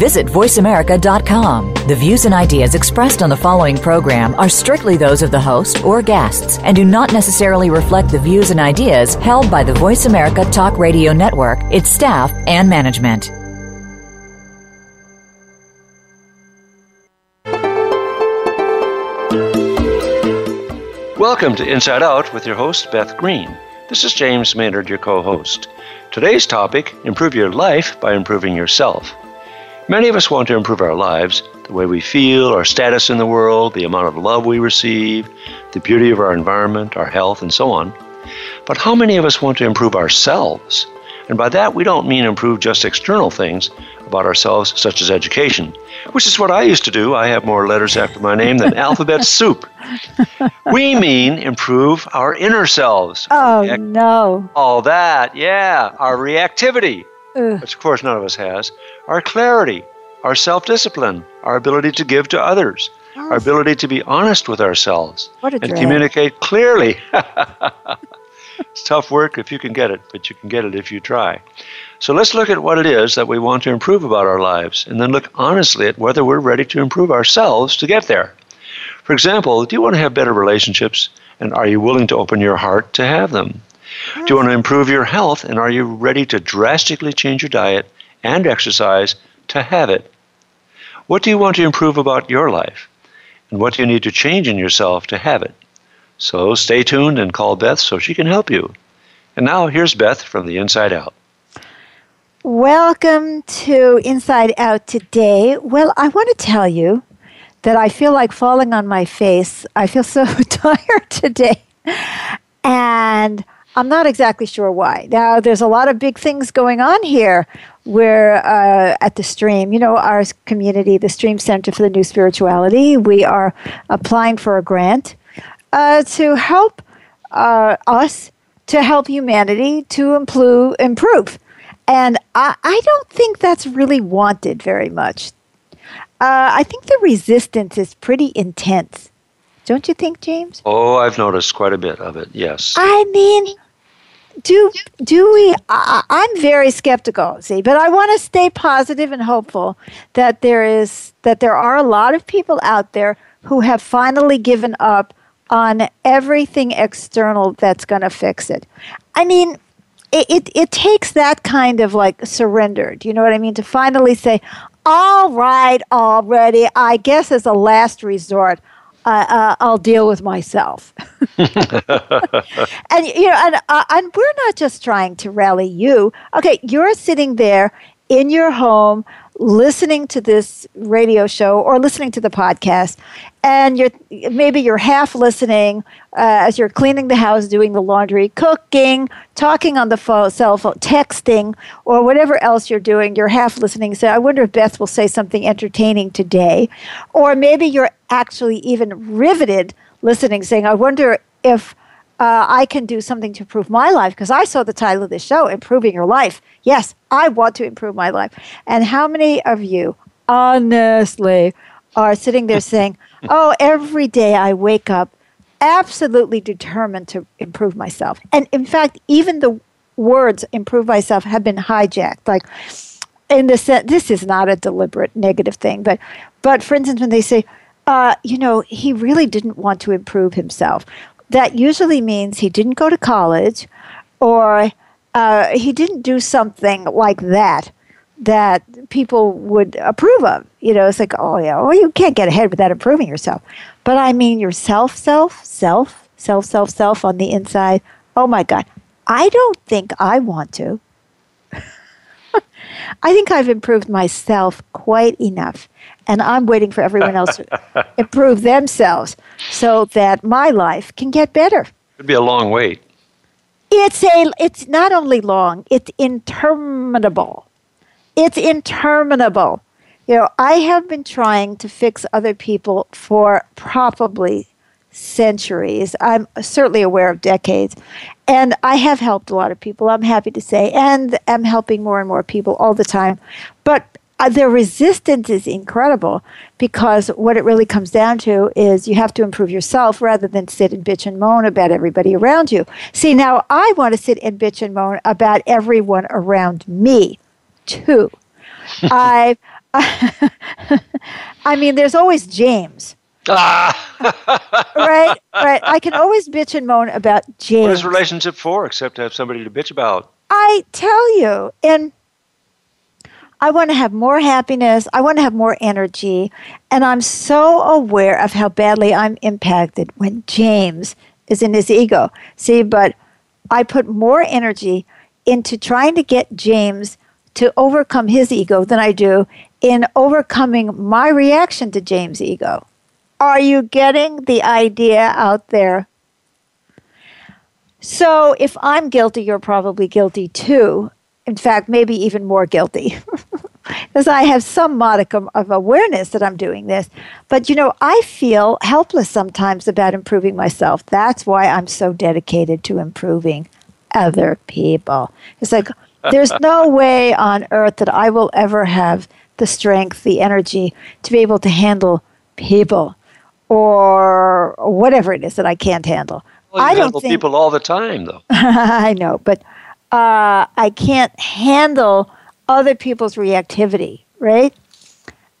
Visit VoiceAmerica.com. The views and ideas expressed on the following program are strictly those of the host or guests and do not necessarily reflect the views and ideas held by the Voice America Talk Radio Network, its staff, and management. Welcome to Inside Out with your host, Beth Green. This is James Maynard, your co host. Today's topic Improve your life by improving yourself. Many of us want to improve our lives, the way we feel, our status in the world, the amount of love we receive, the beauty of our environment, our health, and so on. But how many of us want to improve ourselves? And by that, we don't mean improve just external things about ourselves, such as education, which is what I used to do. I have more letters after my name than alphabet soup. We mean improve our inner selves. Oh, React- no. All that, yeah. Our reactivity, Ugh. which of course none of us has, our clarity, our self discipline, our ability to give to others, our ability to be honest with ourselves and communicate clearly. it's tough work if you can get it, but you can get it if you try. So let's look at what it is that we want to improve about our lives, and then look honestly at whether we're ready to improve ourselves to get there. For example, do you want to have better relationships, and are you willing to open your heart to have them? Do you want to improve your health, and are you ready to drastically change your diet and exercise to have it? What do you want to improve about your life? And what do you need to change in yourself to have it? So stay tuned and call Beth so she can help you. And now here's Beth from the Inside Out. Welcome to Inside Out today. Well, I want to tell you that I feel like falling on my face. I feel so tired today. And I'm not exactly sure why. Now, there's a lot of big things going on here. We're uh, at the Stream, you know, our community, the Stream Center for the New Spirituality. We are applying for a grant uh, to help uh, us, to help humanity to improve. improve. And I, I don't think that's really wanted very much. Uh, I think the resistance is pretty intense. Don't you think, James? Oh, I've noticed quite a bit of it. Yes. I mean, do do we? I, I'm very skeptical. See, but I want to stay positive and hopeful that there is that there are a lot of people out there who have finally given up on everything external that's going to fix it. I mean, it, it, it takes that kind of like surrender. Do you know what I mean? To finally say, all right, already, I guess as a last resort, uh, uh, I'll deal with myself. and you know, and, uh, and we're not just trying to rally you. Okay, you're sitting there in your home listening to this radio show or listening to the podcast and you're maybe you're half listening uh, as you're cleaning the house doing the laundry cooking talking on the phone cell phone texting or whatever else you're doing you're half listening. So i wonder if beth will say something entertaining today. Or maybe you're actually even riveted listening saying i wonder if uh, I can do something to improve my life because I saw the title of this show, Improving Your Life. Yes, I want to improve my life. And how many of you, honestly, are sitting there saying, Oh, every day I wake up absolutely determined to improve myself. And in fact, even the words improve myself have been hijacked. Like, in the sense, this is not a deliberate negative thing, but, but for instance, when they say, uh, you know, he really didn't want to improve himself that usually means he didn't go to college or uh, he didn't do something like that that people would approve of. You know, it's like, oh, yeah, well, you can't get ahead without improving yourself. But I mean, yourself, self, self, self, self, self on the inside. Oh my God. I don't think I want to. I think I've improved myself quite enough and I'm waiting for everyone else to improve themselves so that my life can get better. It'd be a long wait. It's a it's not only long, it's interminable. It's interminable. You know, I have been trying to fix other people for probably centuries. I'm certainly aware of decades. And I have helped a lot of people, I'm happy to say, and am helping more and more people all the time. But uh, the resistance is incredible because what it really comes down to is you have to improve yourself rather than sit and bitch and moan about everybody around you. See, now I want to sit and bitch and moan about everyone around me, too. I, I mean, there's always James. Ah. right, right. I can always bitch and moan about James. What is relationship for except to have somebody to bitch about? I tell you, and I want to have more happiness. I want to have more energy. And I'm so aware of how badly I'm impacted when James is in his ego. See, but I put more energy into trying to get James to overcome his ego than I do in overcoming my reaction to James' ego. Are you getting the idea out there? So, if I'm guilty, you're probably guilty too. In fact, maybe even more guilty. because I have some modicum of awareness that I'm doing this. But you know, I feel helpless sometimes about improving myself. That's why I'm so dedicated to improving other people. It's like there's no way on earth that I will ever have the strength, the energy to be able to handle people or whatever it is that I can't handle. Well, I don't think, people all the time, though. I know, but uh, I can't handle other people's reactivity, right?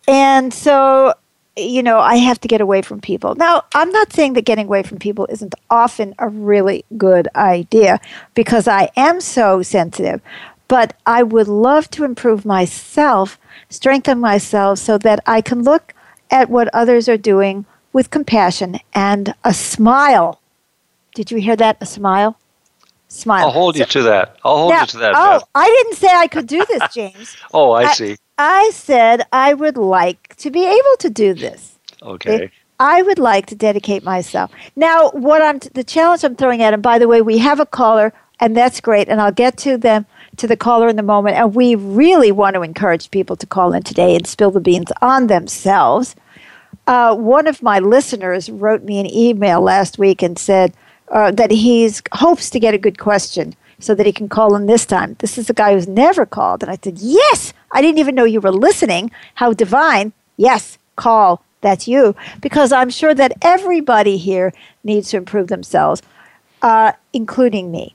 And so, you know, I have to get away from people. Now, I'm not saying that getting away from people isn't often a really good idea because I am so sensitive, but I would love to improve myself, strengthen myself so that I can look at what others are doing with compassion and a smile. Did you hear that? A smile? Smile. I'll hold you to that. I'll hold now, you to that. Oh, Beth. I didn't say I could do this, James. oh, I, I, see. I said I would like to be able to do this. Okay. I would like to dedicate myself. Now, what I'm t- the challenge I'm throwing at him. By the way, we have a caller, and that's great, and I'll get to them to the caller in the moment. And we really want to encourage people to call in today and spill the beans on themselves. Uh, one of my listeners wrote me an email last week and said, uh, that he hopes to get a good question so that he can call in this time. This is a guy who's never called. And I said, Yes, I didn't even know you were listening. How divine. Yes, call. That's you. Because I'm sure that everybody here needs to improve themselves, uh, including me.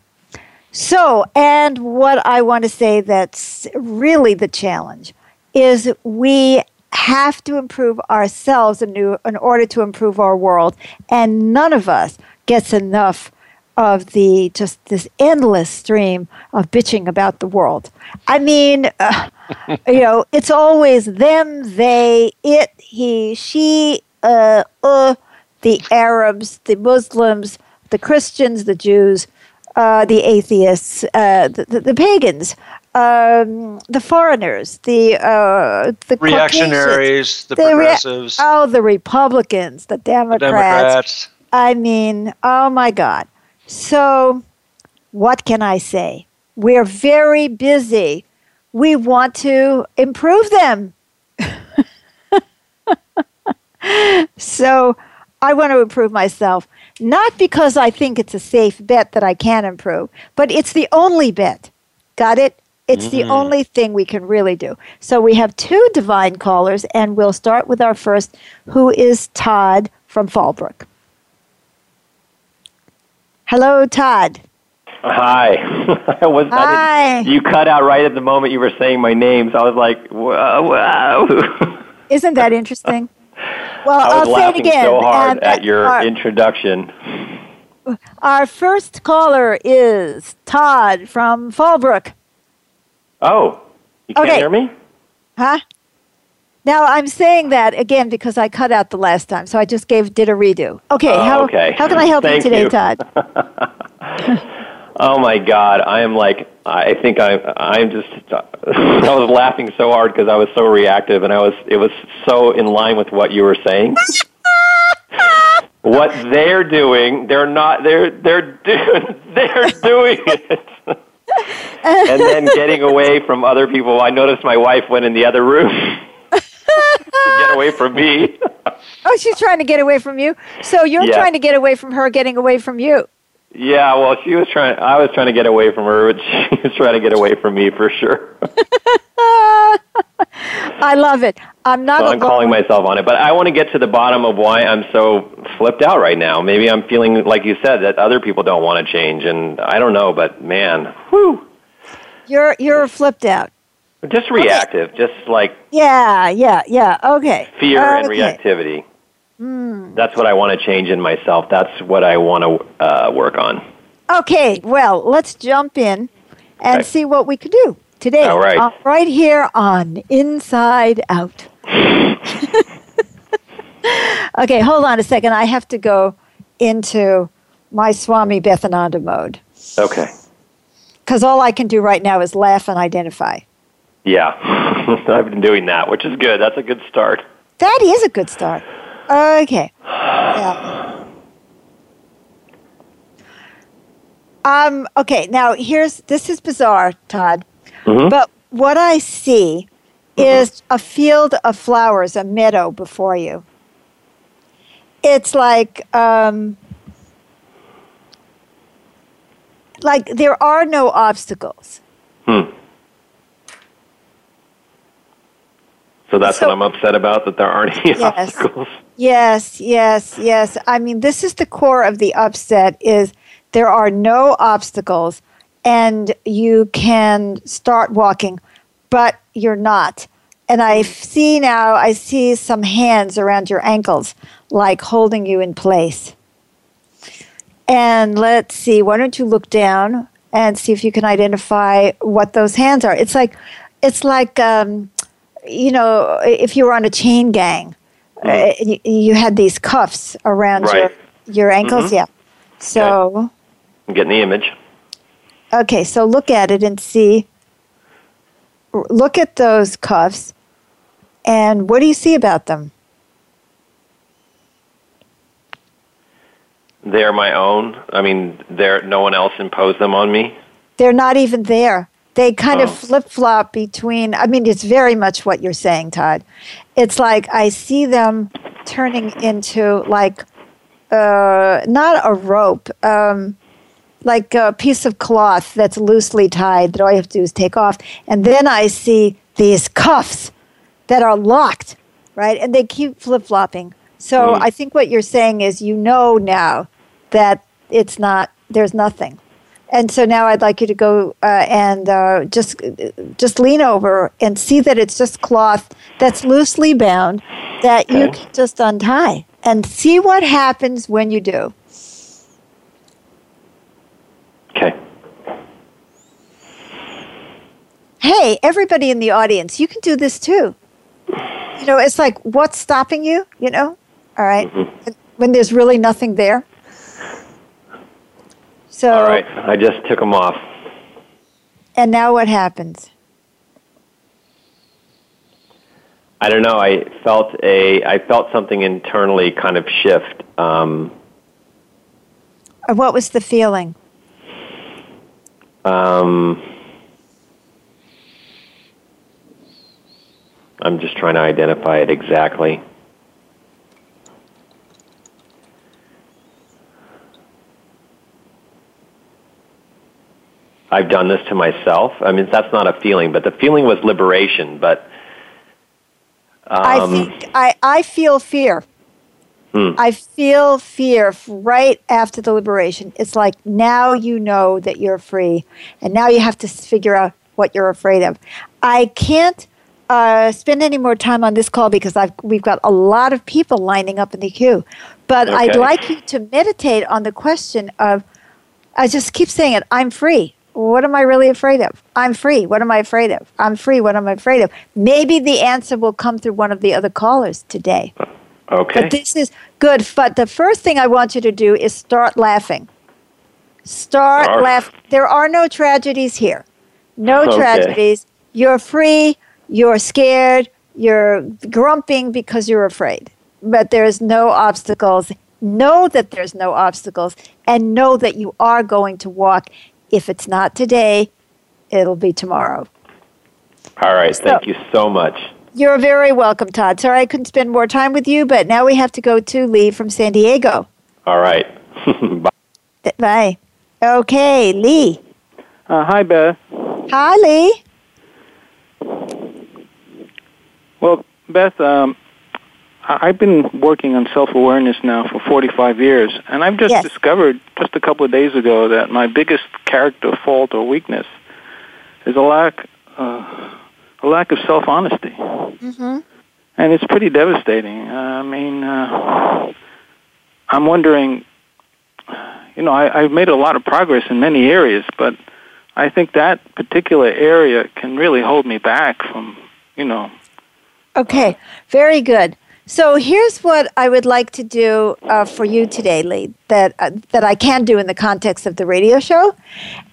So, and what I want to say that's really the challenge is we have to improve ourselves in, in order to improve our world. And none of us gets enough of the just this endless stream of bitching about the world. I mean, uh, you know, it's always them, they, it, he, she, uh, uh, the Arabs, the Muslims, the Christians, the Jews, uh, the atheists, uh, the, the, the, pagans, um, the foreigners, the uh, the reactionaries, the, the progressives. Oh, the Republicans, the Democrats. The Democrats I mean, oh my God. So, what can I say? We're very busy. We want to improve them. so, I want to improve myself, not because I think it's a safe bet that I can improve, but it's the only bet. Got it? It's mm-hmm. the only thing we can really do. So we have two divine callers, and we'll start with our first, who is Todd from Fallbrook. Hello, Todd. Uh, hi. I was. Hi. I you cut out right at the moment you were saying my name, so I was like, "Wow!" Isn't that interesting? Well, I will say it again. so hard uh, at your our, introduction. Our first caller is Todd from Fallbrook. Oh, you can't okay. hear me? Huh? Now I'm saying that again because I cut out the last time, so I just gave did a redo. Okay, oh, how okay. how can I help you today, you. Todd? oh my God, I am like I think I I'm just I was laughing so hard because I was so reactive and I was it was so in line with what you were saying. what they're doing, they're not they're they're doing they're doing it. and then getting away from other people. I noticed my wife went in the other room get away from me. oh, she's trying to get away from you. So you're yeah. trying to get away from her getting away from you. Yeah, well, she was trying. I was trying to get away from her, but she was trying to get away from me for sure. I love it. I'm not. So I'm calling myself on it, but I want to get to the bottom of why I'm so flipped out right now. Maybe I'm feeling like you said that other people don't want to change, and I don't know, but man, whew. You're you're flipped out. Just reactive, okay. just like yeah, yeah, yeah. Okay. Fear okay. and reactivity. Mm. That's what I want to change in myself. That's what I want to uh, work on. Okay, well, let's jump in and Okay. see what we could do today. All right. Uh, right here on Inside Out. okay, hold on a second. I have to go into my Swami Bethananda mode Okay. because all I can do right now is laugh and identify. Yeah, I've been doing that, which is good. That's a good start. That is a good start. Okay. Yeah. Um, okay, now here's this is bizarre, Todd. Mhm. But what I see is a field of flowers, a meadow before you. It's like um, like there are no obstacles. Hmm. So that's So- what I'm upset about that there aren't any Yes. obstacles. Yes, yes, yes. I mean, this is the core of the upset is there are no obstacles and you can start walking, but you're not. And I see now, I see some hands around your ankles, like holding you in place. And let's see, why don't you look down and see if you can identify what those hands are? It's like, it's like, um, you know, if you were on a chain gang, uh, you, you had these cuffs around Right. your your ankles. Mhm. Yeah. So I'm getting the image. okay, so look at it and see. Look at those cuffs, and what do you see about them? They're my own. I mean, they're no one else imposed them on me. They're not even there. They kind of Oh. flip flop between. I mean, it's very much what you're saying, Todd. It's like I see them turning into like uh, not a rope, um, like a piece of cloth that's loosely tied that all you have to do is take off. And then I see these cuffs that are locked, right? And they keep flip flopping. So Mm. I think what you're saying is you know now that it's not, there's nothing. And so now I'd like you to go uh, and uh, just just lean over and see that it's just cloth that's loosely bound that you can just untie and see what happens when you do. Okay. Hey, everybody in the audience, you can do this too. You know, it's like what's stopping you, you know? All right? When there's really nothing there. So, All right. I just took them off. and now what happens? I don't know. I felt a. I felt something internally kind of shift. Um, what was the feeling? um, I'm just trying to identify it exactly. I've done this to myself. I mean, that's not a feeling, but the feeling was liberation. But I um, think I, I feel fear. Hmm. I feel fear right after the liberation. It's like now you know that you're free, and now you have to figure out what you're afraid of. I can't uh, spend any more time on this call because I've, we've got a lot of people lining up in the queue. But I'd like you to meditate on the question of I just keep saying it I'm free. What am I really afraid of? I'm free. What am I afraid of? I'm free. What am I afraid of? Maybe the answer will come through one of the other callers today. okay. But this is good. But the first thing I want you to do is start laughing. Start Arf. laugh. There are no tragedies here. No Okay. tragedies. You're free. You're scared. You're grumping because you're afraid. But there's no obstacles. Know that there's no obstacles and know that you are going to walk. If it's not today, it'll be tomorrow. All right. So- Thank you so much. You're very welcome, Todd. Sorry I couldn't spend more time with you, but now we have to go to Lee from San Diego. All right. Bye. Bye. Okay, Lee. Uh, hi, Beth. Hi, Lee. Well, Beth, um, I've been working on self awareness now for 45 years, and I've just Yes. discovered just a couple of days ago that my biggest character fault or weakness is a lack, uh, a lack of self honesty, Mm-hmm. and it's pretty devastating. Uh, I mean, uh, I'm wondering, you know, I, I've made a lot of progress in many areas, but I think that particular area can really hold me back from, you know, Okay, very good. So here's what I would like to do uh, for you today, Lee. That uh, that I can do in the context of the radio show,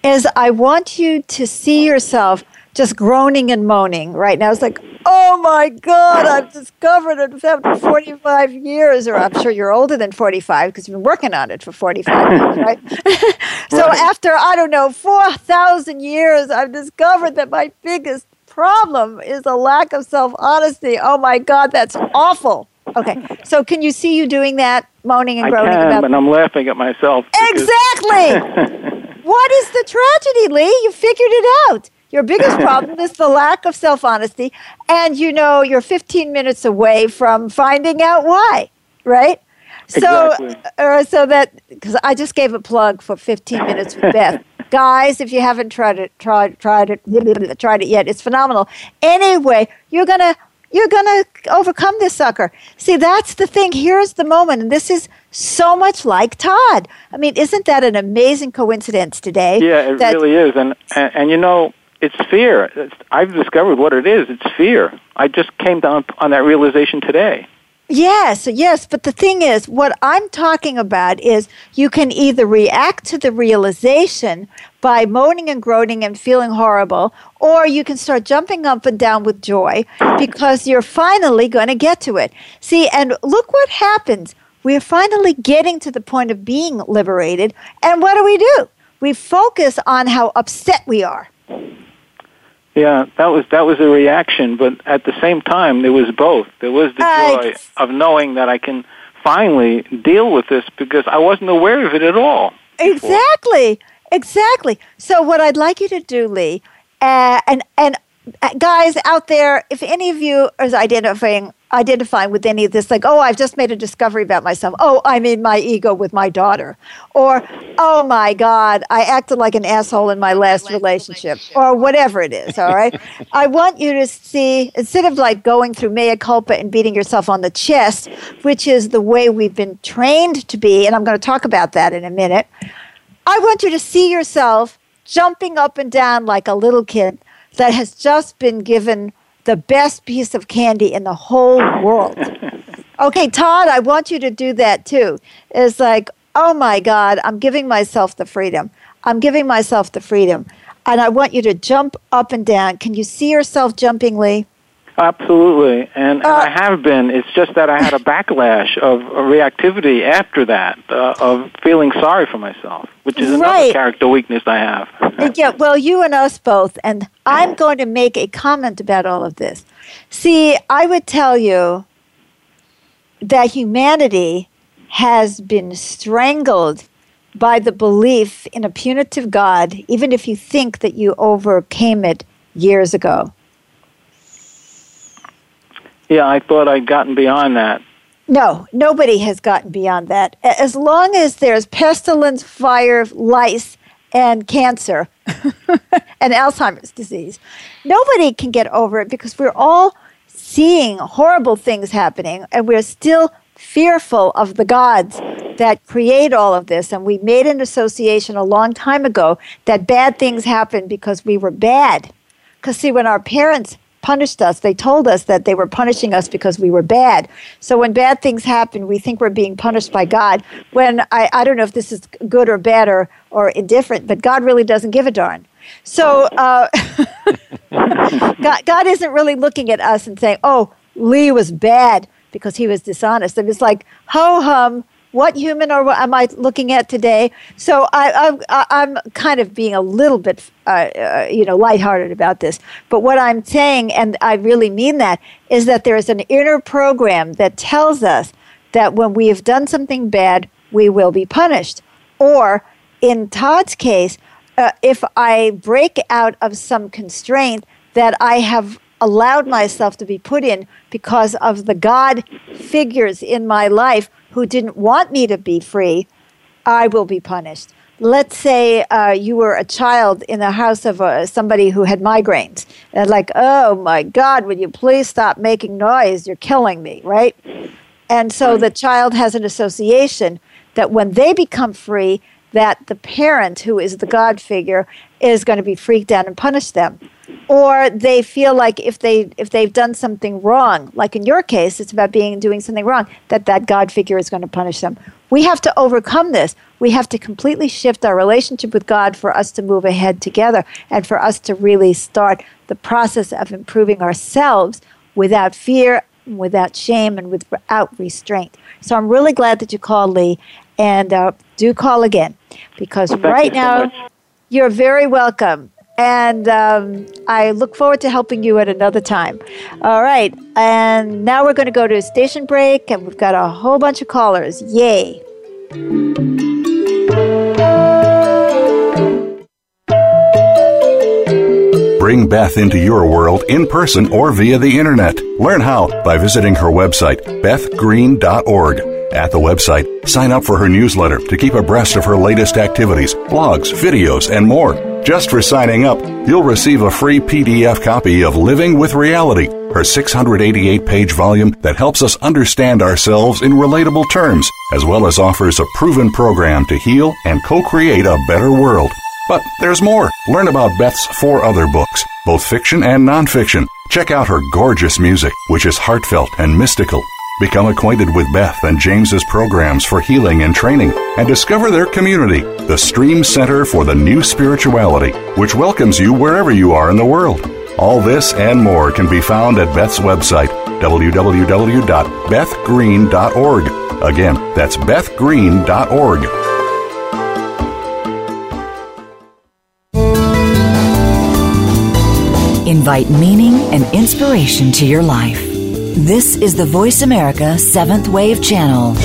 is I want you to see yourself just groaning and moaning right now. It's like, oh my God, I've discovered it after 45 years, or I'm sure you're older than 45 because you've been working on it for 45 years, right? so after I don't know 4,000 years, I've discovered that my biggest problem is a lack of self honesty. Oh my God, that's awful. Okay, so can you see you doing that, moaning and I groaning can, about? but I'm laughing at myself. because- Exactly. what is the tragedy, Lee? You figured it out. Your biggest problem is the lack of self honesty, and you know you're 15 minutes away from finding out why, right? So, Exactly. uh, so that because I just gave a plug for 15 minutes with Beth. Guys, if you haven't tried it, tried tried it, tried it yet, it's phenomenal. Anyway, you're gonna you're gonna overcome this sucker. See, that's the thing. Here's the moment, and this is so much like Todd. I mean, isn't that an amazing coincidence today? Yeah, it that- really is, and, and and you know, it's fear. It's, I've discovered what it is. It's fear. I just came down on that realization today. Yes, yes, but the thing is, what I'm talking about is you can either react to the realization by moaning and groaning and feeling horrible, or you can start jumping up and down with joy because you're finally going to get to it. See, and look what happens. We're finally getting to the point of being liberated, and what do we do? We focus on how upset we are. Yeah, that was that was a reaction, but at the same time, there was both. There was the joy of knowing that I can finally deal with this because I wasn't aware of it at all. before. Exactly, exactly. So what I'd like you to do, Lee, uh, and and uh, guys out there, if any of you is identifying identifying with any of this, like, oh, I've just made a discovery about myself. Oh, I'm in my ego with my daughter, or oh my God, I acted like an asshole in my last relationship, or whatever it is. All right, I want you to see instead of like going through mea culpa and beating yourself on the chest, which is the way we've been trained to be, and I'm going to talk about that in a minute. I want you to see yourself jumping up and down like a little kid that has just been given the best piece of candy in the whole world. Okay, Todd, I want you to do that too. It's like, oh my God, I'm giving myself the freedom. I'm giving myself the freedom. And I want you to jump up and down. Can you see yourself jumping, Lee? Absolutely, and, and Uh, I have been. It's just that I had a backlash of reactivity after that, uh, of feeling sorry for myself, which is another Right. character weakness I have. yeah, well, you and us both. And I'm going to make a comment about all of this. See, I would tell you that humanity has been strangled by the belief in a punitive God, even if you think that you overcame it years ago. Yeah, I thought I'd gotten beyond that. No, nobody has gotten beyond that. As long as there's pestilence, fire, lice, and cancer and Alzheimer's disease, nobody can get over it because we're all seeing horrible things happening and we're still fearful of the gods that create all of this. And we made an association a long time ago that bad things happen because we were bad. Because, see, when our parents punished us, they told us that they were punishing us because we were bad. So when bad things happen, we think we're being punished by God. When I, I don't know if this is good or bad or, or indifferent, but God really doesn't give a darn. So uh, God, God isn't really looking at us and saying, oh, Lee was bad because he was dishonest. And it's like, ho hum, what human or what am I looking at today? So I, I'm kind of being a little bit, uh, uh, you know, lighthearted about this. But what I'm saying, and I really mean that, is that there is an inner program that tells us that when we have done something bad, we will be punished. Or in Todd's case, uh, if I break out of some constraint that I have allowed myself to be put in because of the God figures in my life who didn't want me to be free, I will be punished. Let's say uh, you were a child in the house of uh, somebody who had migraines, and like, oh my God, would you please stop making noise? You're killing me, right? And so the child has an association that when they become free, that the parent, who is the God figure, is going to be freaked out and punish them. Or they feel like if they if they've done something wrong, like in your case, it's about being doing something wrong, that that God figure is going to punish them. We have to overcome this. We have to completely shift our relationship with God for us to move ahead together and for us to really start the process of improving ourselves without fear, without shame, and without restraint. So I'm really glad that you called, Lee, and uh, do call again because well, right now so you're very welcome. And um, I look forward to helping you at another time. All right. And now we're going to go to a station break, and we've got a whole bunch of callers. Yay. Bring Beth into your world in person or via the internet. Learn how by visiting her website, bethgreen.org. At the website, sign up for her newsletter to keep abreast of her latest activities, blogs, videos, and more. Just for signing up, you'll receive a free PDF copy of Living with Reality, her 688 page volume that helps us understand ourselves in relatable terms, as well as offers a proven program to heal and co create a better world. But there's more. Learn about Beth's four other books, both fiction and nonfiction. Check out her gorgeous music, which is heartfelt and mystical. Become acquainted with Beth and James's programs for healing and training and discover their community, the Stream Center for the New Spirituality, which welcomes you wherever you are in the world. All this and more can be found at Beth's website, www.bethgreen.org. Again, that's bethgreen.org. Invite meaning and inspiration to your life. This is the Voice America Seventh Wave Channel.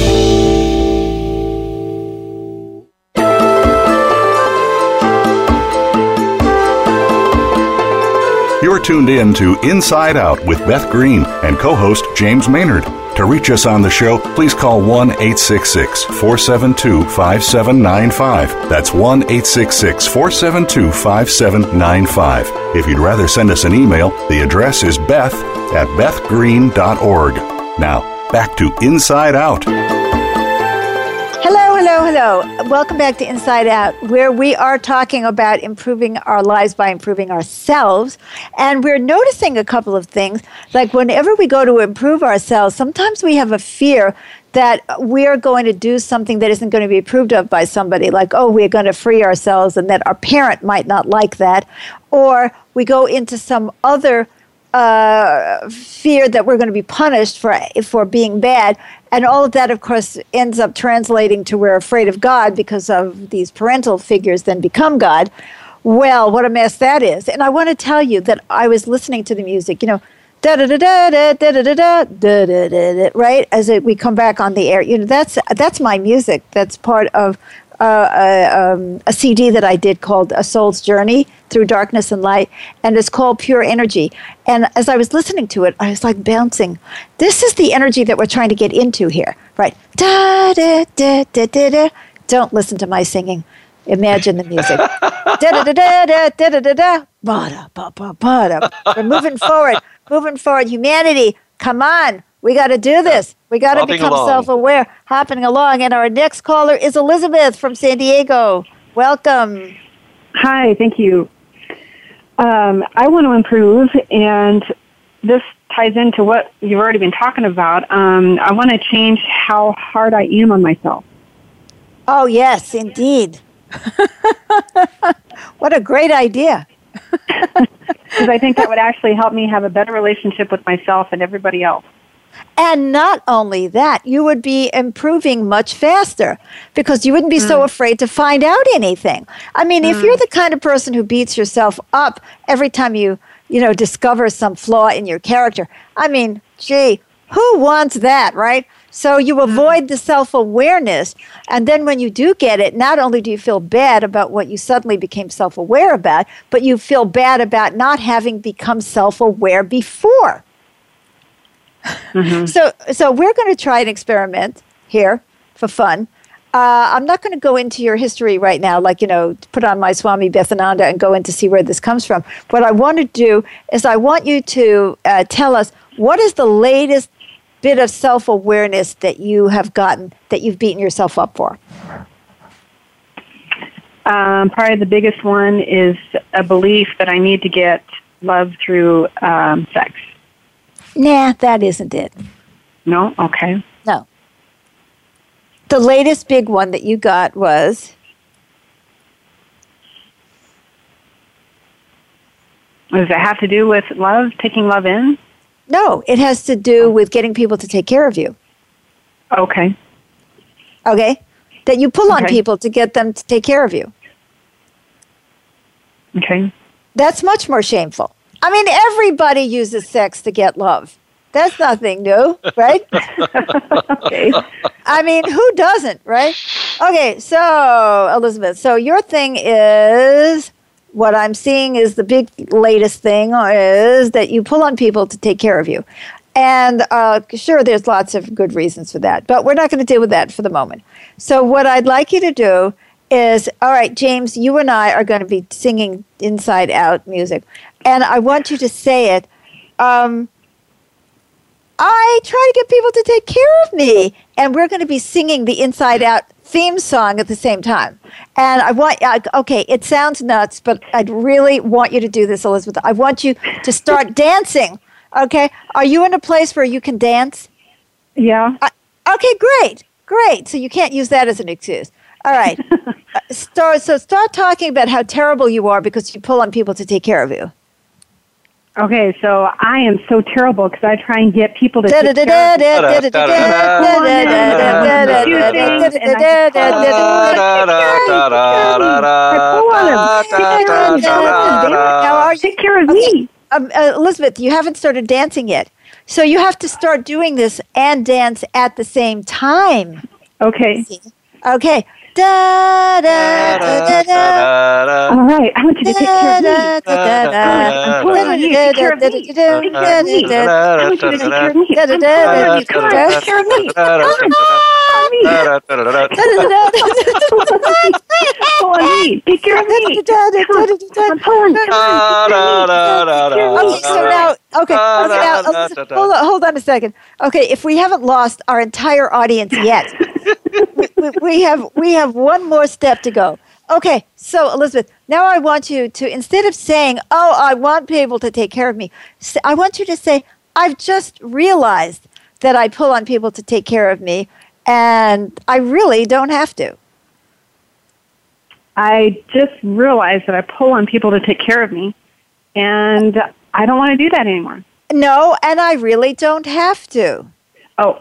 You're tuned in to Inside Out with Beth Green and co host James Maynard. To reach us on the show, please call 1 866 472 5795. That's 1 866 472 5795. If you'd rather send us an email, the address is beth at bethgreen.org. Now, back to Inside Out. Hello, hello, hello. Welcome back to Inside Out, where we are talking about improving our lives by improving ourselves. And we're noticing a couple of things. Like whenever we go to improve ourselves, sometimes we have a fear that we're going to do something that isn't going to be approved of by somebody, like, oh, we're going to free ourselves, and that our parent might not like that. Or we go into some other uh, fear that we're going to be punished for for being bad, and all of that, of course, ends up translating to we're afraid of God because of these parental figures then become God. Well, what a mess that is! And I want to tell you that I was listening to the music, you know, da da da da da da da da da da da right as we come back on the air. You know, that's that's my music. That's part of uh, a, um, a, CD that I did called A Soul's Journey Through Darkness and Light, and it's called Pure Energy. And as I was listening to it, I was like bouncing. This is the energy that we're trying to get into here, right? Da da da da da da. Don't listen to my singing. Imagine the music. da da da da da da da da. Ba da, ba ba ba da. We're moving forward, moving forward. Humanity, come on. We got to do this. We got to become self aware, hopping along. And our next caller is Elizabeth from San Diego. Welcome. Hi, thank you. Um, I want to improve, and this ties into what you've already been talking about. Um, I want to change how hard I am on myself. Oh, yes, indeed. what a great idea. Because I think that would actually help me have a better relationship with myself and everybody else. And not only that, you would be improving much faster because you wouldn't be mm. so afraid to find out anything. I mean, mm. if you're mm. the kind of person who beats yourself up every time you, you know, discover some flaw in your character, I mean, gee, who wants that, right? So you avoid the self awareness. And then when you do get it, not only do you feel bad about what you suddenly became self aware about, but you feel bad about not having become self aware before. Mm-hmm. So, so we're going to try an experiment here for fun. Uh, I'm not going to go into your history right now, like, you know, put on my Swami Bethananda and go in to see where this comes from. What I want to do is I want you to uh, tell us what is the latest bit of self awareness that you have gotten that you've beaten yourself up for? Um, probably the biggest one is a belief that I need to get love through um, sex. Nah, that isn't it. No? Okay. No. The latest big one that you got was. Does it have to do with love, taking love in? No, it has to do with getting people to take care of you. Okay. Okay? That you pull on people to get them to take care of you. Okay. That's much more shameful. I mean, everybody uses sex to get love. That's nothing new, right? okay. I mean, who doesn't, right? Okay, so Elizabeth, so your thing is what I'm seeing is the big latest thing is that you pull on people to take care of you. And uh, sure, there's lots of good reasons for that, but we're not going to deal with that for the moment. So, what I'd like you to do is all right, James, you and I are going to be singing inside out music. And I want you to say it. Um, I try to get people to take care of me. And we're going to be singing the inside out theme song at the same time. And I want, okay, it sounds nuts, but I'd really want you to do this, Elizabeth. I want you to start dancing. Okay. Are you in a place where you can dance? Yeah. Uh, okay, great. Great. So you can't use that as an excuse. All right. Uh, start, so start talking about how terrible you are because you pull on people to take care of you. Okay, so I am so terrible because I try and get people to. take care of me. Um, uh, Elizabeth, you haven't started dancing yet. So you have to start doing this and dance at the same time. Okay. Okay. Da, da, da, da, All right, I want you to take care of me. I'm pulling on you. Take care of me. Take care of me. I want you to take care of me. Come on, take care of me. Come on. Pull on me. Take care of me. I'm pulling. Okay, so now, okay, now, hold on, hold on a second. Okay, if we haven't lost our entire audience yet, we, we have we have one more step to go. Okay, so Elizabeth, now I want you to instead of saying, "Oh, I want people to take care of me," I want you to say, "I've just realized that I pull on people to take care of me, and I really don't have to." I just realized that I pull on people to take care of me, and I don't want to do that anymore. No, and I really don't have to. Oh,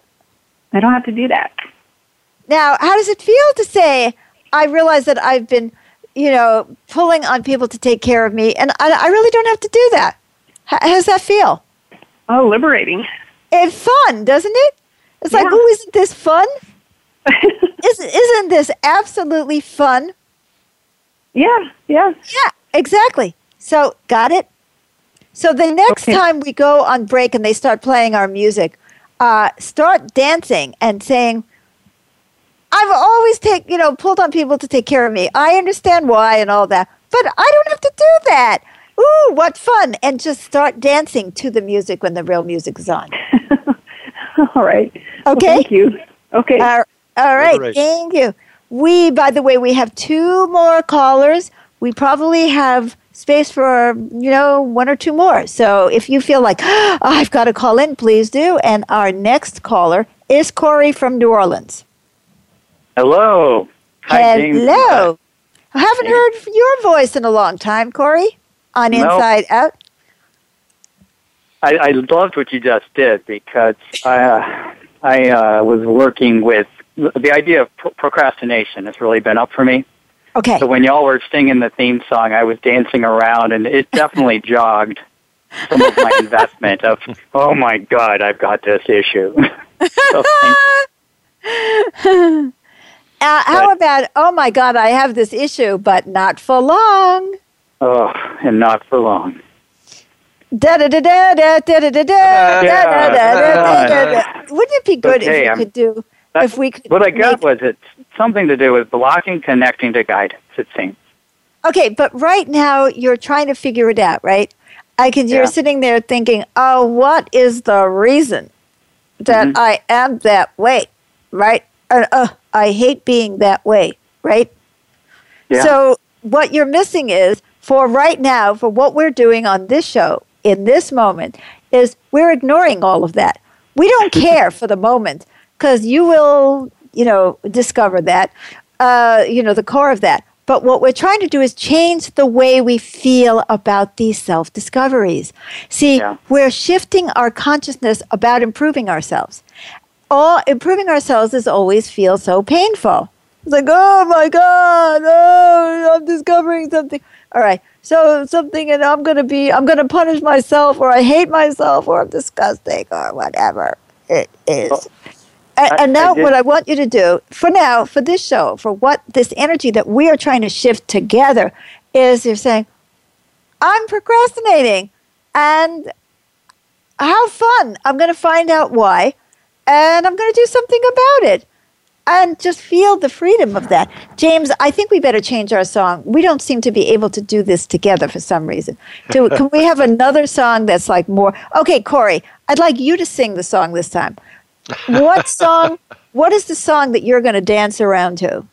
I don't like that, and I don't have to do that anymore. I don't have to do that. I don't have to do that. Now, how does it feel to say, I realize that I've been, you know, pulling on people to take care of me, and I, I really don't have to do that? How, how does that feel? Oh, liberating. It's fun, doesn't it? It's yeah. like, oh, isn't this fun? isn't, isn't this absolutely fun? Yeah, yeah. Yeah, exactly. So, got it? So, the next okay. time we go on break and they start playing our music, uh, start dancing and saying, I've always take you know pulled on people to take care of me. I understand why and all that, but I don't have to do that. Ooh, what fun! And just start dancing to the music when the real music is on. all right. Okay. Well, thank you. Okay. Uh, all right. Thank you. We, by the way, we have two more callers. We probably have space for you know one or two more. So if you feel like oh, I've got to call in, please do. And our next caller is Corey from New Orleans. Hello. Hi, James. Hello. I haven't heard your voice in a long time, Corey, on No. Inside Out. I, I loved what you just did because I, uh, I uh, was working with the idea of pro- procrastination has really been up for me. Okay. So when y'all were singing the theme song, I was dancing around, and it definitely jogged some of my investment of, oh my God, I've got this issue. so uh, how but, about, oh my God, I have this issue, but not for long? Oh, and not for long. Wouldn't it be good okay, if we I'm, could do? If we could what I got make, was it something to do with blocking connecting to guidance, it seems. Okay, but right now you're trying to figure it out, right? I can. You're Yeah. sitting there thinking, "Oh, what is the reason that Mhm. I am that way?" Right? Uh, uh, I hate being that way. Right? Yeah. So what you're missing is for right now, for what we're doing on this show in this moment, is we're ignoring all of that. We don't care for the moment because you will, you know, discover that, uh, you know, the core of that. But what we're trying to do is change the way we feel about these self discoveries. See, Yeah. we're shifting our consciousness about improving ourselves. All improving ourselves is always feel so painful. It's like, oh my God, oh, I'm discovering something. All right, so something, and I'm going to be, I'm going to punish myself, or I hate myself, or I'm disgusting, or whatever it is. And, and now, I what I want you to do for now, for this show, for what this energy that we are trying to shift together is you're saying, I'm procrastinating, and how fun. I'm going to find out why, and I'm going to do something about it and just feel the freedom of that. James, I think we better change our song. We don't seem to be able to do this together for some reason. Do, can we have another song that's like more? Okay, Corey, I'd like you to sing the song this time. What song? What is the song that you're going to dance around to?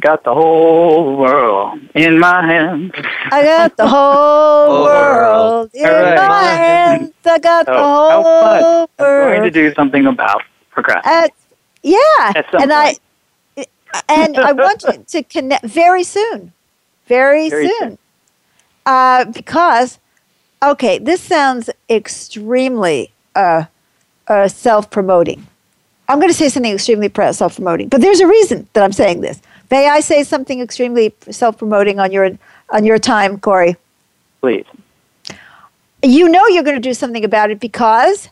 Got the whole world in my hands. I got the whole world in right. my hands. I got the Oh, whole fun. I'm going to do something about procrastination. At, yeah, and I and I want you to connect very soon, very, Very soon, soon. Uh, because okay, this sounds extremely uh, uh, self-promoting. I'm going to say something extremely self-promoting, but there's a reason that I'm saying this. May I say something extremely self-promoting on your on your time, Corey? Please. You know you're going to do something about it because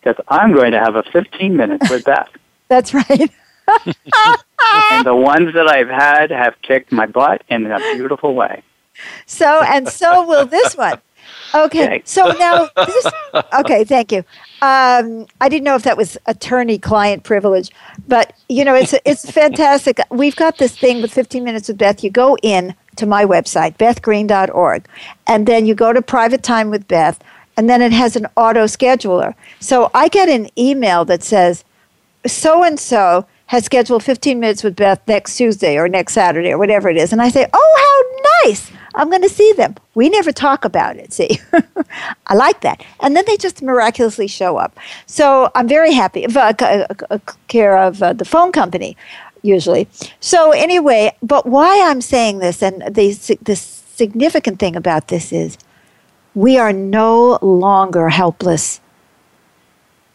Because I'm going to have a 15 minutes with Beth. that's right. and the ones that I've had have kicked my butt in a beautiful way. So and so will this one. Okay. So now this. Okay. Thank you. Um, I didn't know if that was attorney-client privilege, but you know it's it's fantastic. We've got this thing with 15 minutes with Beth. You go in to my website bethgreen.org, and then you go to private time with Beth, and then it has an auto scheduler. So I get an email that says so and so has scheduled 15 minutes with Beth next Tuesday or next Saturday or whatever it is. And I say, oh, how nice. I'm going to see them. We never talk about it, see. I like that. And then they just miraculously show up. So I'm very happy. Uh, c- uh, care of uh, the phone company, usually. So anyway, but why I'm saying this and the, the significant thing about this is we are no longer helpless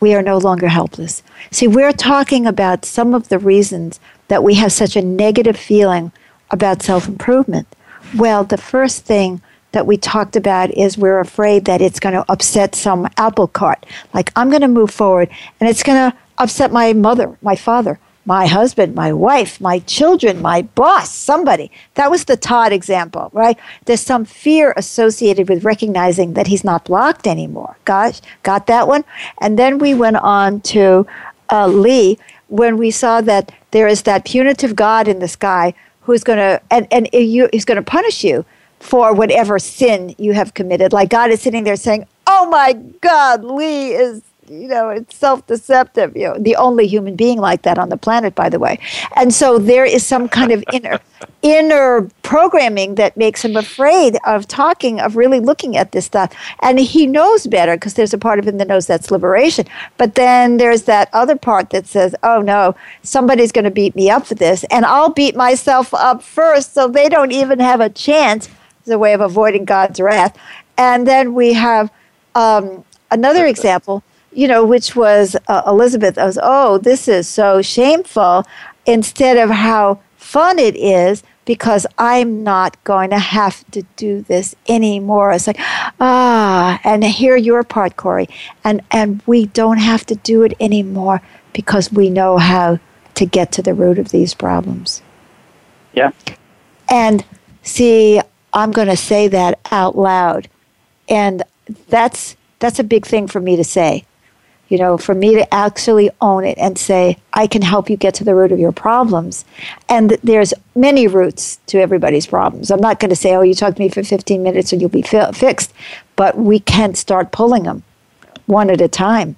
we are no longer helpless. See, we're talking about some of the reasons that we have such a negative feeling about self improvement. Well, the first thing that we talked about is we're afraid that it's going to upset some apple cart. Like, I'm going to move forward and it's going to upset my mother, my father, my husband, my wife, my children, my boss, somebody. That was the Todd example, right? There's some fear associated with recognizing that he's not blocked anymore. Gosh, got that one? And then we went on to uh, Lee when we saw that there is that punitive God in the sky who's going to, and, and you, he's going to punish you for whatever sin you have committed. Like God is sitting there saying, Oh my God, Lee is you know, it's self deceptive. You know, the only human being like that on the planet, by the way. And so there is some kind of inner inner programming that makes him afraid of talking, of really looking at this stuff. And he knows better because there's a part of him that knows that's liberation. But then there's that other part that says, oh no, somebody's going to beat me up for this. And I'll beat myself up first so they don't even have a chance. It's a way of avoiding God's wrath. And then we have um, another example, you know, which was uh, Elizabeth. I was, oh, this is so shameful. Instead of how fun it is because I'm not going to have to do this anymore. It's like, ah, and hear your part, Corey. And and we don't have to do it anymore because we know how to get to the root of these problems. Yeah. And see, I'm going to say that out loud. And that's that's a big thing for me to say. You know, for me to actually own it and say, I can help you get to the root of your problems. And there's many roots to everybody's problems. I'm not going to say, oh, you talk to me for 15 minutes and you'll be fi- fixed. But we can start pulling them one at a time.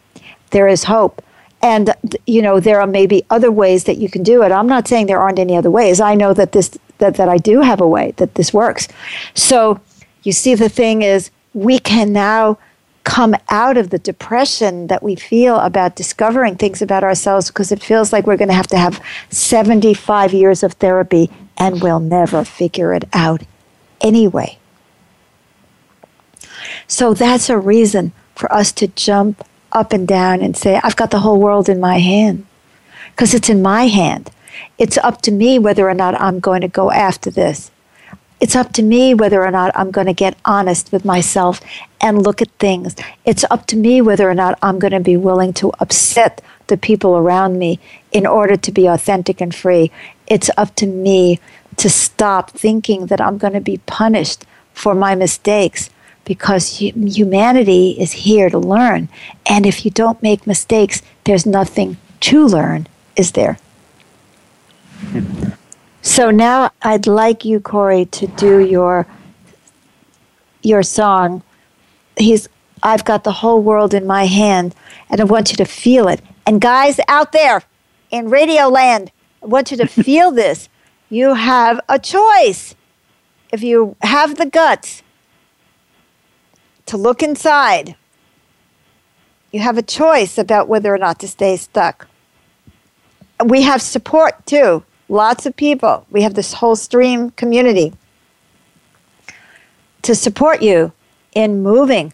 There is hope. And, you know, there are maybe other ways that you can do it. I'm not saying there aren't any other ways. I know that this, that, that I do have a way, that this works. So you see, the thing is, we can now come out of the depression that we feel about discovering things about ourselves because it feels like we're going to have to have 75 years of therapy and we'll never figure it out anyway. So that's a reason for us to jump up and down and say, I've got the whole world in my hand because it's in my hand. It's up to me whether or not I'm going to go after this it's up to me whether or not I'm going to get honest with myself and look at things. It's up to me whether or not I'm going to be willing to upset the people around me in order to be authentic and free. It's up to me to stop thinking that I'm going to be punished for my mistakes because humanity is here to learn. And if you don't make mistakes, there's nothing to learn, is there? So now I'd like you, Corey, to do your your song. He's I've got the whole world in my hand, and I want you to feel it. And guys out there in Radio Land, I want you to feel this. You have a choice. If you have the guts to look inside, you have a choice about whether or not to stay stuck. We have support too lots of people. We have this whole stream community to support you in moving.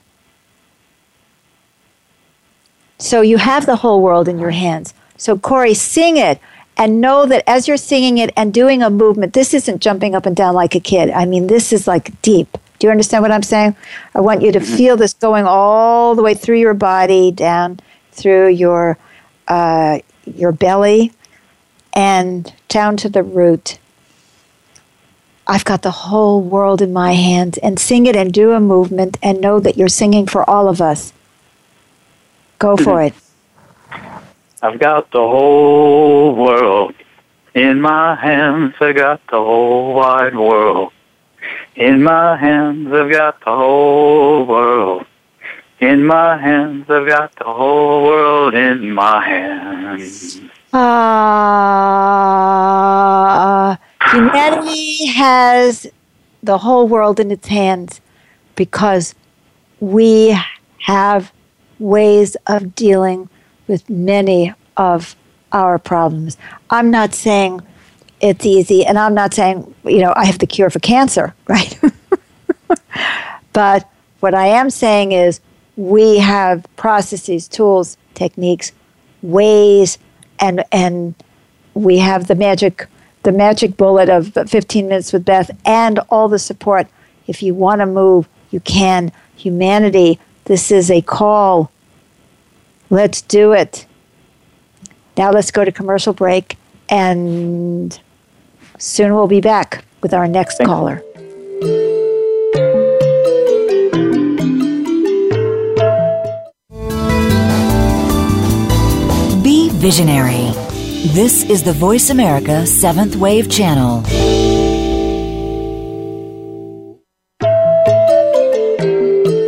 So you have the whole world in your hands. So, Corey, sing it and know that as you're singing it and doing a movement, this isn't jumping up and down like a kid. I mean, this is like deep. Do you understand what I'm saying? I want you to mm-hmm. feel this going all the way through your body, down through your uh, your belly, and down to the root. I've got the whole world in my hands and sing it and do a movement and know that you're singing for all of us. Go for mhm. it. I've got the whole world in my hands. I've got the whole wide world in my hands. I've got the whole world in my hands. I've got the whole world in my hands. Uh, humanity has the whole world in its hands because we have ways of dealing with many of our problems. I'm not saying it's easy, and I'm not saying, you know, I have the cure for cancer, right? but what I am saying is we have processes, tools, techniques, ways and and we have the magic the magic bullet of 15 minutes with Beth and all the support. If you want to move, you can. Humanity, this is a call. Let's do it. Now let's go to commercial break and soon we'll be back with our next Thanks. caller. Visionary. This is the Voice America Seventh Wave Channel.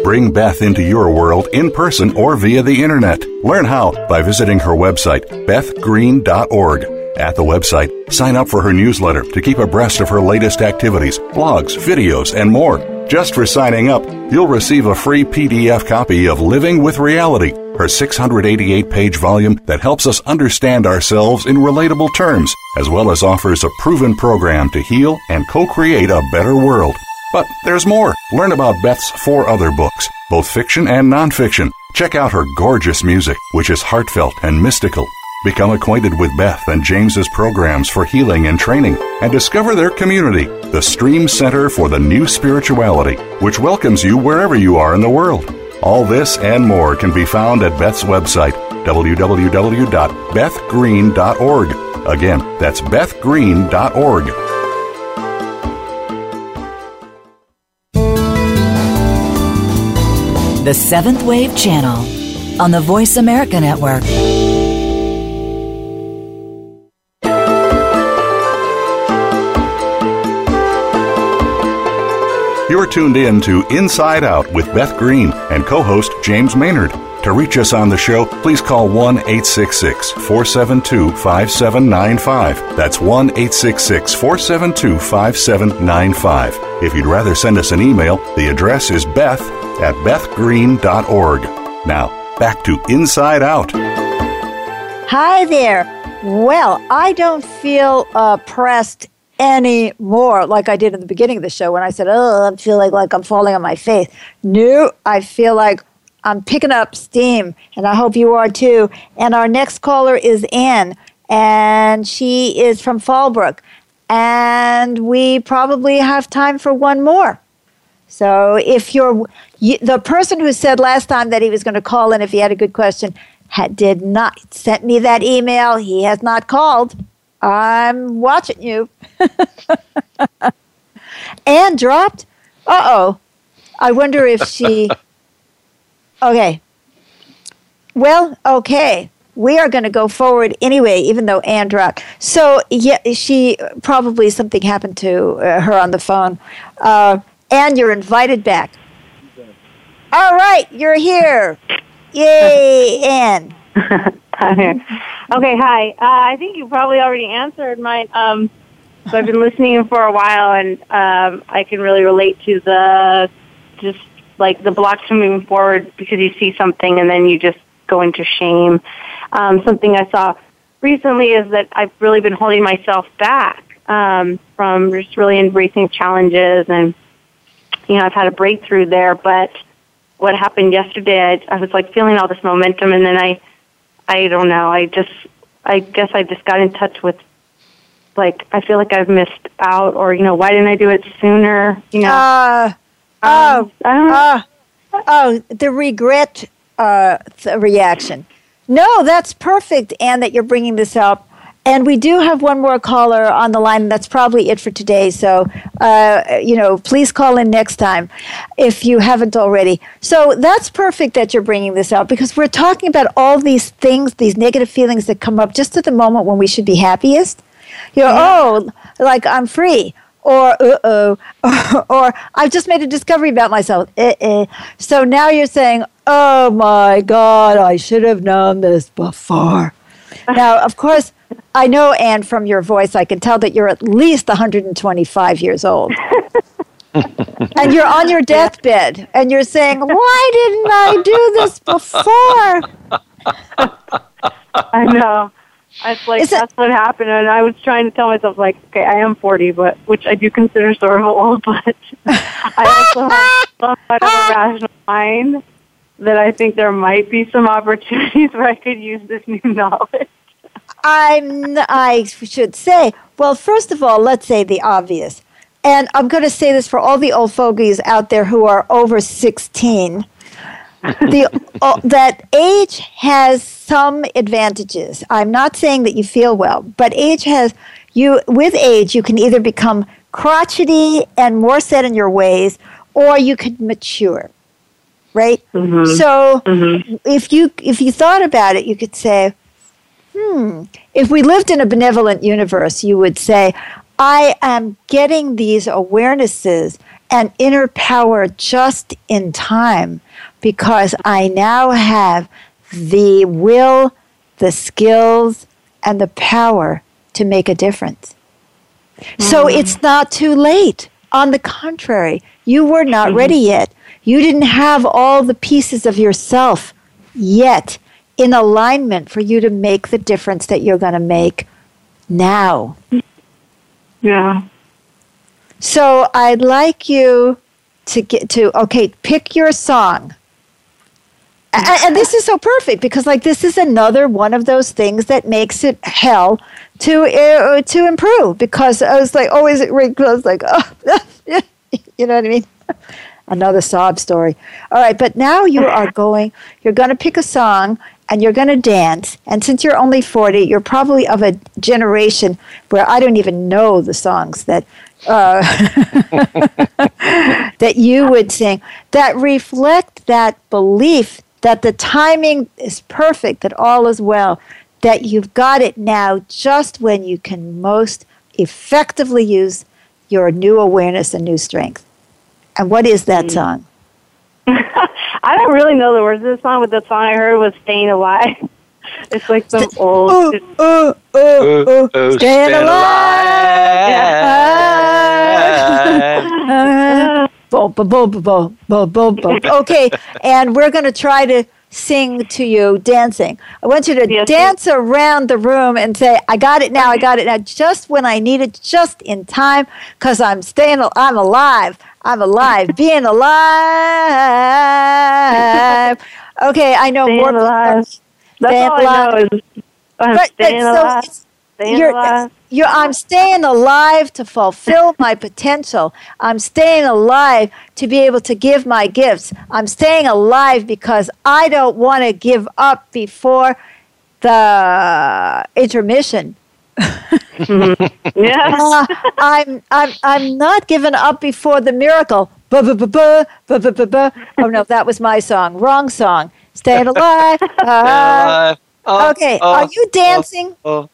Bring Beth into your world in person or via the internet. Learn how by visiting her website, bethgreen.org. At the website, sign up for her newsletter to keep abreast of her latest activities, blogs, videos, and more. Just for signing up, you'll receive a free PDF copy of Living with Reality, her 688 page volume that helps us understand ourselves in relatable terms, as well as offers a proven program to heal and co create a better world. But there's more. Learn about Beth's four other books, both fiction and nonfiction. Check out her gorgeous music, which is heartfelt and mystical. Become acquainted with Beth and James's programs for healing and training, and discover their community, the Stream Center for the New Spirituality, which welcomes you wherever you are in the world. All this and more can be found at Beth's website, www.bethgreen.org. Again, that's bethgreen.org. The Seventh Wave Channel on the Voice America Network. You're tuned in to Inside Out with Beth Green and co host James Maynard. To reach us on the show, please call 1 866 472 5795. That's 1 866 472 5795. If you'd rather send us an email, the address is beth at bethgreen.org. Now, back to Inside Out. Hi there. Well, I don't feel uh, pressed anymore like I did in the beginning of the show when I said, "Oh, I'm feeling like I'm falling on my face." No, I feel like I'm picking up steam, and I hope you are too. And our next caller is Anne, and she is from Fallbrook, and we probably have time for one more. So if you're you, the person who said last time that he was going to call in if he had a good question, had, did not sent me that email. He has not called. I'm watching you. and dropped. Uh oh. I wonder if she. Okay. Well, okay. We are going to go forward anyway, even though Anne dropped. So, yeah, she probably something happened to uh, her on the phone. Uh, Anne, you're invited back. All right, you're here. Yay, Anne. Okay, hi. Uh, I think you probably already answered mine. Um, so I've been listening for a while, and um, I can really relate to the just like the blocks moving forward because you see something and then you just go into shame. Um, something I saw recently is that I've really been holding myself back um, from just really embracing challenges, and you know I've had a breakthrough there. But what happened yesterday, I, I was like feeling all this momentum, and then I, I don't know, I just, I guess I just got in touch with like I feel like I've missed out, or you know, why didn't I do it sooner? You know. Uh, oh, um, uh, oh, the regret uh, th- reaction. No, that's perfect, and that you're bringing this up. And we do have one more caller on the line. That's probably it for today. So, uh, you know, please call in next time if you haven't already. So that's perfect that you're bringing this up because we're talking about all these things, these negative feelings that come up just at the moment when we should be happiest. You know, oh, like I'm free, or uh oh, or I've just made a discovery about myself. Uh-uh. So now you're saying, oh my God, I should have known this before. now, of course, I know, Anne, from your voice, I can tell that you're at least 125 years old. and you're on your deathbed, and you're saying, why didn't I do this before? I know. It's like Is it- that's what happened, and I was trying to tell myself like, okay, I am forty, but which I do consider sort of old, but I also have somewhat of a rational mind that I think there might be some opportunities where I could use this new knowledge. I'm, I should say, well, first of all, let's say the obvious. And I'm going to say this for all the old fogies out there who are over 16. the, uh, that age has some advantages. I'm not saying that you feel well, but age has, you, with age, you can either become crotchety and more set in your ways, or you could mature right mm-hmm. so mm-hmm. if you if you thought about it you could say hmm, if we lived in a benevolent universe, you would say, I am getting these awarenesses and inner power just in time because I now have the will, the skills, and the power to make a difference. So mm-hmm. it's not too late. On the contrary, you were not ready yet. You didn't have all the pieces of yourself yet in alignment for you to make the difference that you're going to make now. Yeah. So I'd like you to get to okay, pick your song. A- And, this is so perfect because like this is another one of those things that makes it hell to uh, to improve because I was like always really was like oh you know what I mean another sob story all right but now you are going you're going to pick a song and you're going to dance and since you're only 40 you're probably of a generation where I don't even know the songs that uh, that you would sing that reflect that belief that the timing is perfect, that all is well, that you've got it now just when you can most effectively use your new awareness and new strength. And what is that mm. song? I don't really know the words of the song, but the song I heard was "Staying Alive." It's like some old. Oh, oh, oh, oh, oh, staying staying alive. Bo, bo, bo, bo, bo, bo, bo. Okay, and we're going to try to sing to you dancing. I want you to Yes, dance around the room and say, I got it now, I got it now, just when I need it, just in time, because I'm staying, I'm alive. I'm alive, being alive. Okay, I know Staying more. alive. That's Staying all I know is I'm But- but staying so alive. it's- Staying you're, alive. you're, I'm staying alive to fulfill my potential. I'm staying alive to be able to give my gifts. I'm staying alive because I don't want to give up before the intermission. Yeah. Uh, I'm, I'm, I'm not giving up before the miracle. Ba, ba, ba, ba, ba, ba, ba, ba. Oh no, that was my song. Wrong song. Staying alive. Uh, Alive. Oh, okay, oh, are you dancing? oh,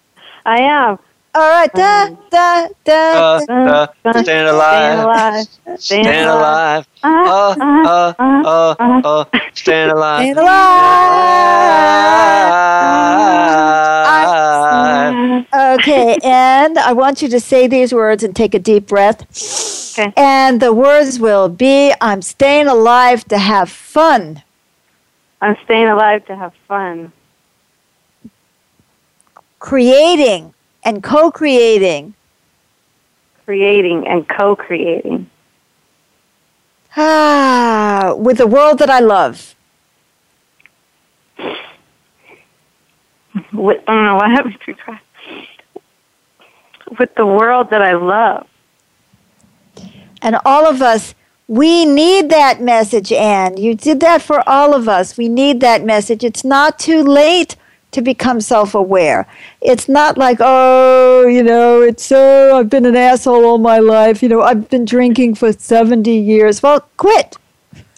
I am. All right, da, da, da, uh, da. uh, staying Staying alive. Stand alive. Uh, uh, uh, uh, staying alive. Staying alive. Okay, and I want you to say these words and take a deep breath. Okay. And the words will be I'm staying alive to have fun, I'm staying alive to have fun. creating and co creating, Creating and co-creating ah, with the world that I love. with I don't know what happened to try. With the world that I love. And all of us, we need that message, Anne. You did that for all of us. We need that message. It's not too late to become self aware. It's not like, oh, you know, it's so, I've been an asshole all my life. You know, I've been drinking for 70 years. Well, quit.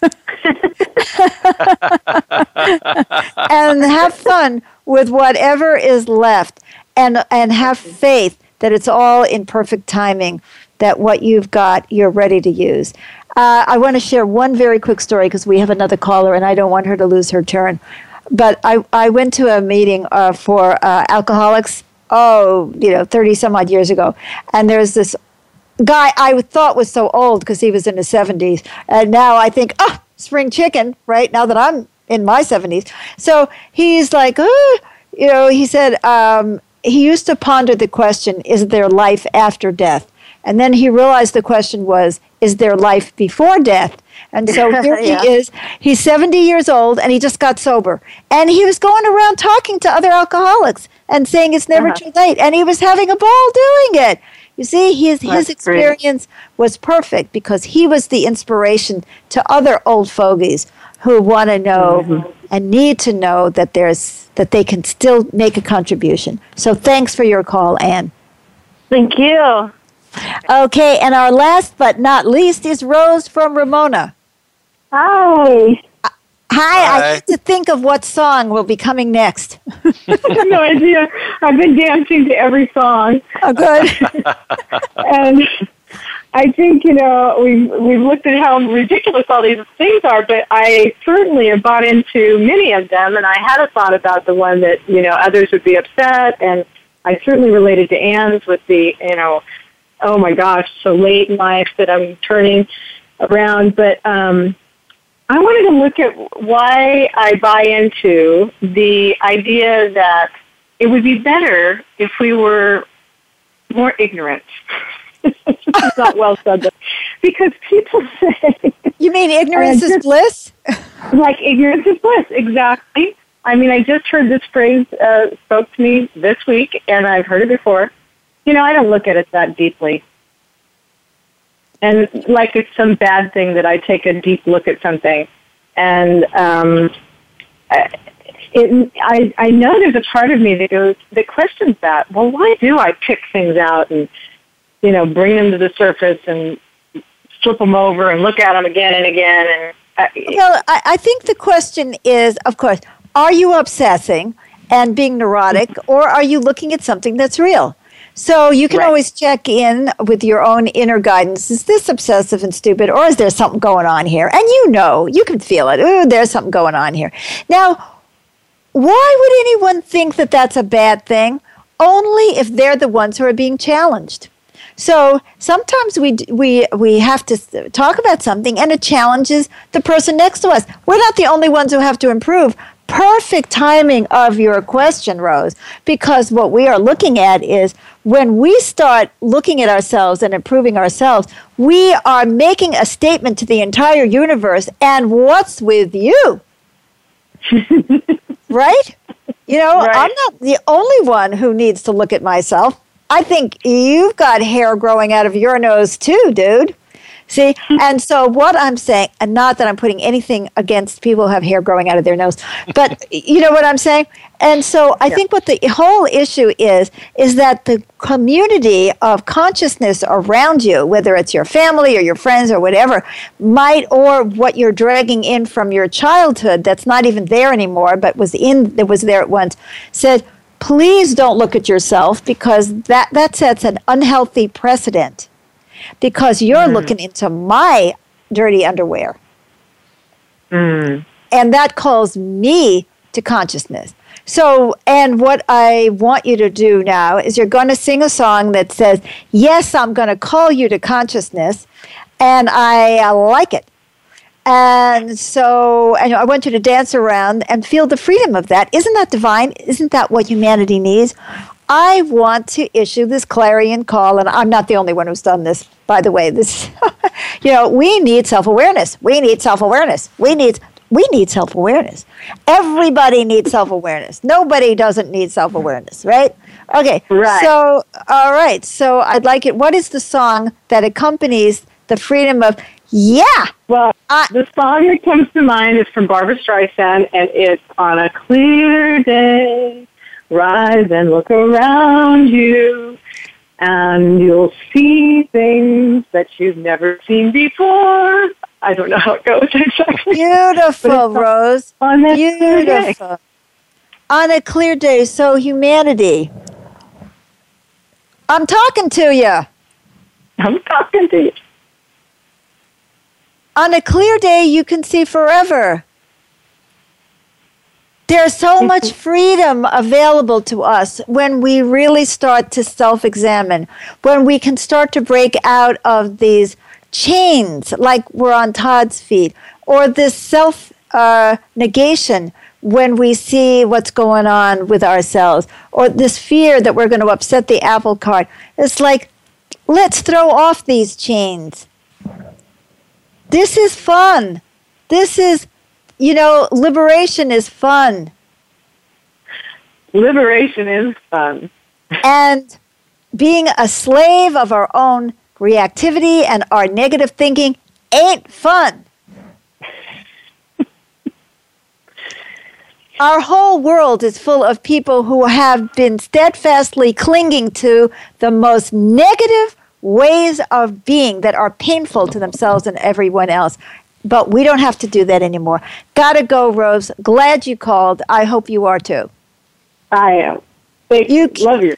and have fun with whatever is left and and have faith that it's all in perfect timing that what you've got you're ready to use uh, i want to share one very quick story because we have another caller and i don't want her to lose her turn but i, I went to a meeting uh, for uh, alcoholics oh you know 30 some odd years ago and there's this guy I thought was so old because he was in his 70s. And now I think, oh, spring chicken, right? Now that I'm in my 70s. So he's like, oh, you know, he said, um, he used to ponder the question, is there life after death? And then he realized the question was, is there life before death? And so here Yeah. he is. He's 70 years old and he just got sober. And he was going around talking to other alcoholics and saying it's never Uh-huh. too late. And he was having a ball doing it. You see, his, his That's great. experience was perfect because he was the inspiration to other old fogies who want to know Mm-hmm. and need to know that there's that they can still make a contribution. So thanks for your call, Anne. Thank you. Okay, and our last but not least is Rose from Ramona. Hi. Hi, I Hi. need to think of what song will be coming next. I have no idea. I've been dancing to every song, Oh, good. and I think you know we've we've looked at how ridiculous all these things are, but I certainly have bought into many of them, and I had a thought about the one that you know others would be upset, and I certainly related to Anne's with the you know, oh my gosh, so late in life that I'm turning around, but um, I wanted to look at why I buy into the idea that it would be better if we were more ignorant. it's not well said, though. because people say. You mean ignorance is bliss? like ignorance is bliss, exactly. I mean, I just heard this phrase uh, spoke to me this week, and I've heard it before. You know, I don't look at it that deeply and like it's some bad thing that I take a deep look at something, and um, it, I I know there's a part of me that goes that questions that. Well, why do I pick things out and you know bring them to the surface and flip them over and look at them again and again and. Uh, well, I, I think the question is, of course, are you obsessing and being neurotic, or are you looking at something that's real? So you can right. always check in with your own inner guidance. Is this obsessive and stupid, or is there something going on here? And you know, you can feel it. Ooh, there's something going on here. Now, why would anyone think that that's a bad thing? Only if they're the ones who are being challenged. So sometimes we we we have to talk about something, and it challenges the person next to us. We're not the only ones who have to improve, perfect timing of your question, Rose, because what we are looking at is when we start looking at ourselves and improving ourselves, we are making a statement to the entire universe. And what's with you? right? You know, right. I'm not the only one who needs to look at myself. I think you've got hair growing out of your nose too, dude. See, and so what I'm saying, and not that I'm putting anything against people who have hair growing out of their nose, but you know what I'm saying? And so I yeah. think what the whole issue is, is that the community of consciousness around you, whether it's your family or your friends or whatever, might, or what you're dragging in from your childhood that's not even there anymore, but was in, that was there at once, said, please don't look at yourself because that, that sets an unhealthy precedent because you're mm. looking into my dirty underwear. Mm. And that calls me to consciousness. So, and what I want you to do now is you're going to sing a song that says, Yes, I'm going to call you to consciousness, and I like it. And so and I want you to dance around and feel the freedom of that. Isn't that divine? Isn't that what humanity needs? I want to issue this clarion call, and I'm not the only one who's done this, by the way. This, you know, we need self awareness. We need self awareness. We need we need self awareness. Everybody needs self awareness. Nobody doesn't need self awareness, right? Okay. Right. So, all right. So, I'd like it. What is the song that accompanies the freedom of? Yeah. Well, the song that comes to mind is from Barbra Streisand, and it's on a clear day rise and look around you and you'll see things that you've never seen before. I don't know how it goes exactly. Beautiful, Rose. On Beautiful. On a clear day, so humanity. I'm talking to you. I'm talking to you. On a clear day, you can see forever. There's so much freedom available to us when we really start to self examine, when we can start to break out of these chains like we're on Todd's feet, or this self uh, negation when we see what's going on with ourselves, or this fear that we're going to upset the apple cart. It's like, let's throw off these chains. This is fun. This is you know, liberation is fun. Liberation is fun. and being a slave of our own reactivity and our negative thinking ain't fun. our whole world is full of people who have been steadfastly clinging to the most negative ways of being that are painful to themselves and everyone else but we don't have to do that anymore. Gotta go, Rose. Glad you called. I hope you are too. I am. Thank you. Love you.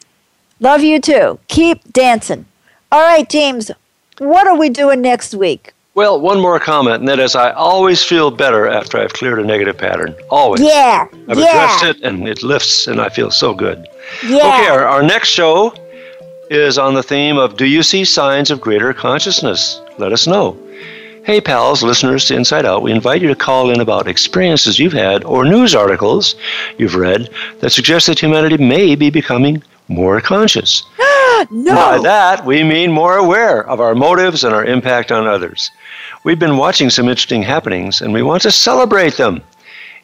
Love you too. Keep dancing. All right, James. what are we doing next week? Well, one more comment, and that is I always feel better after I've cleared a negative pattern. Always. Yeah. I've yeah. addressed it, and it lifts, and I feel so good. Yeah. Okay, our, our next show is on the theme of Do you see signs of greater consciousness? Let us know. Hey, pals, listeners to Inside Out, we invite you to call in about experiences you've had or news articles you've read that suggest that humanity may be becoming more conscious. no. By that, we mean more aware of our motives and our impact on others. We've been watching some interesting happenings and we want to celebrate them.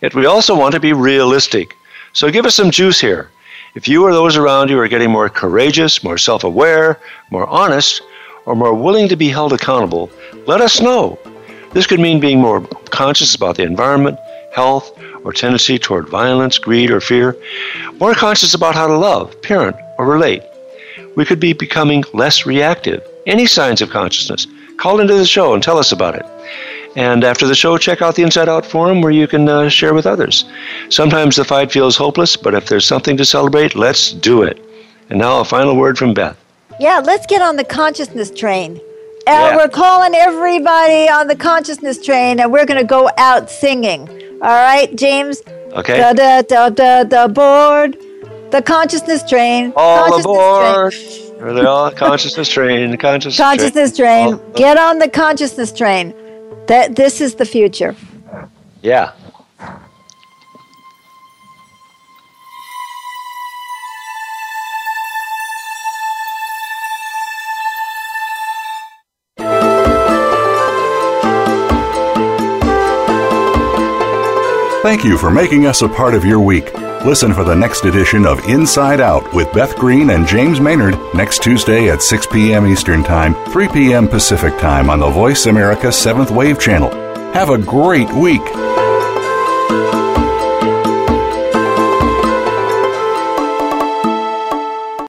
Yet we also want to be realistic. So give us some juice here. If you or those around you are getting more courageous, more self aware, more honest, or more willing to be held accountable, let us know. This could mean being more conscious about the environment, health, or tendency toward violence, greed, or fear, more conscious about how to love, parent, or relate. We could be becoming less reactive. Any signs of consciousness, call into the show and tell us about it. And after the show, check out the Inside Out Forum where you can uh, share with others. Sometimes the fight feels hopeless, but if there's something to celebrate, let's do it. And now a final word from Beth. Yeah, let's get on the consciousness train. Uh, Yeah. We're calling everybody on the consciousness train, and we're going to go out singing. All right, James? Okay? Da da da da da board. The consciousness train. All consciousness aboard! Train. Are they all consciousness train? Consciousness, Consciousness train. Oh. Get on the consciousness train. That this is the future. Yeah. Thank you for making us a part of your week. Listen for the next edition of Inside Out with Beth Green and James Maynard next Tuesday at 6 p.m. Eastern Time, 3 p.m. Pacific Time on the Voice America 7th Wave Channel. Have a great week.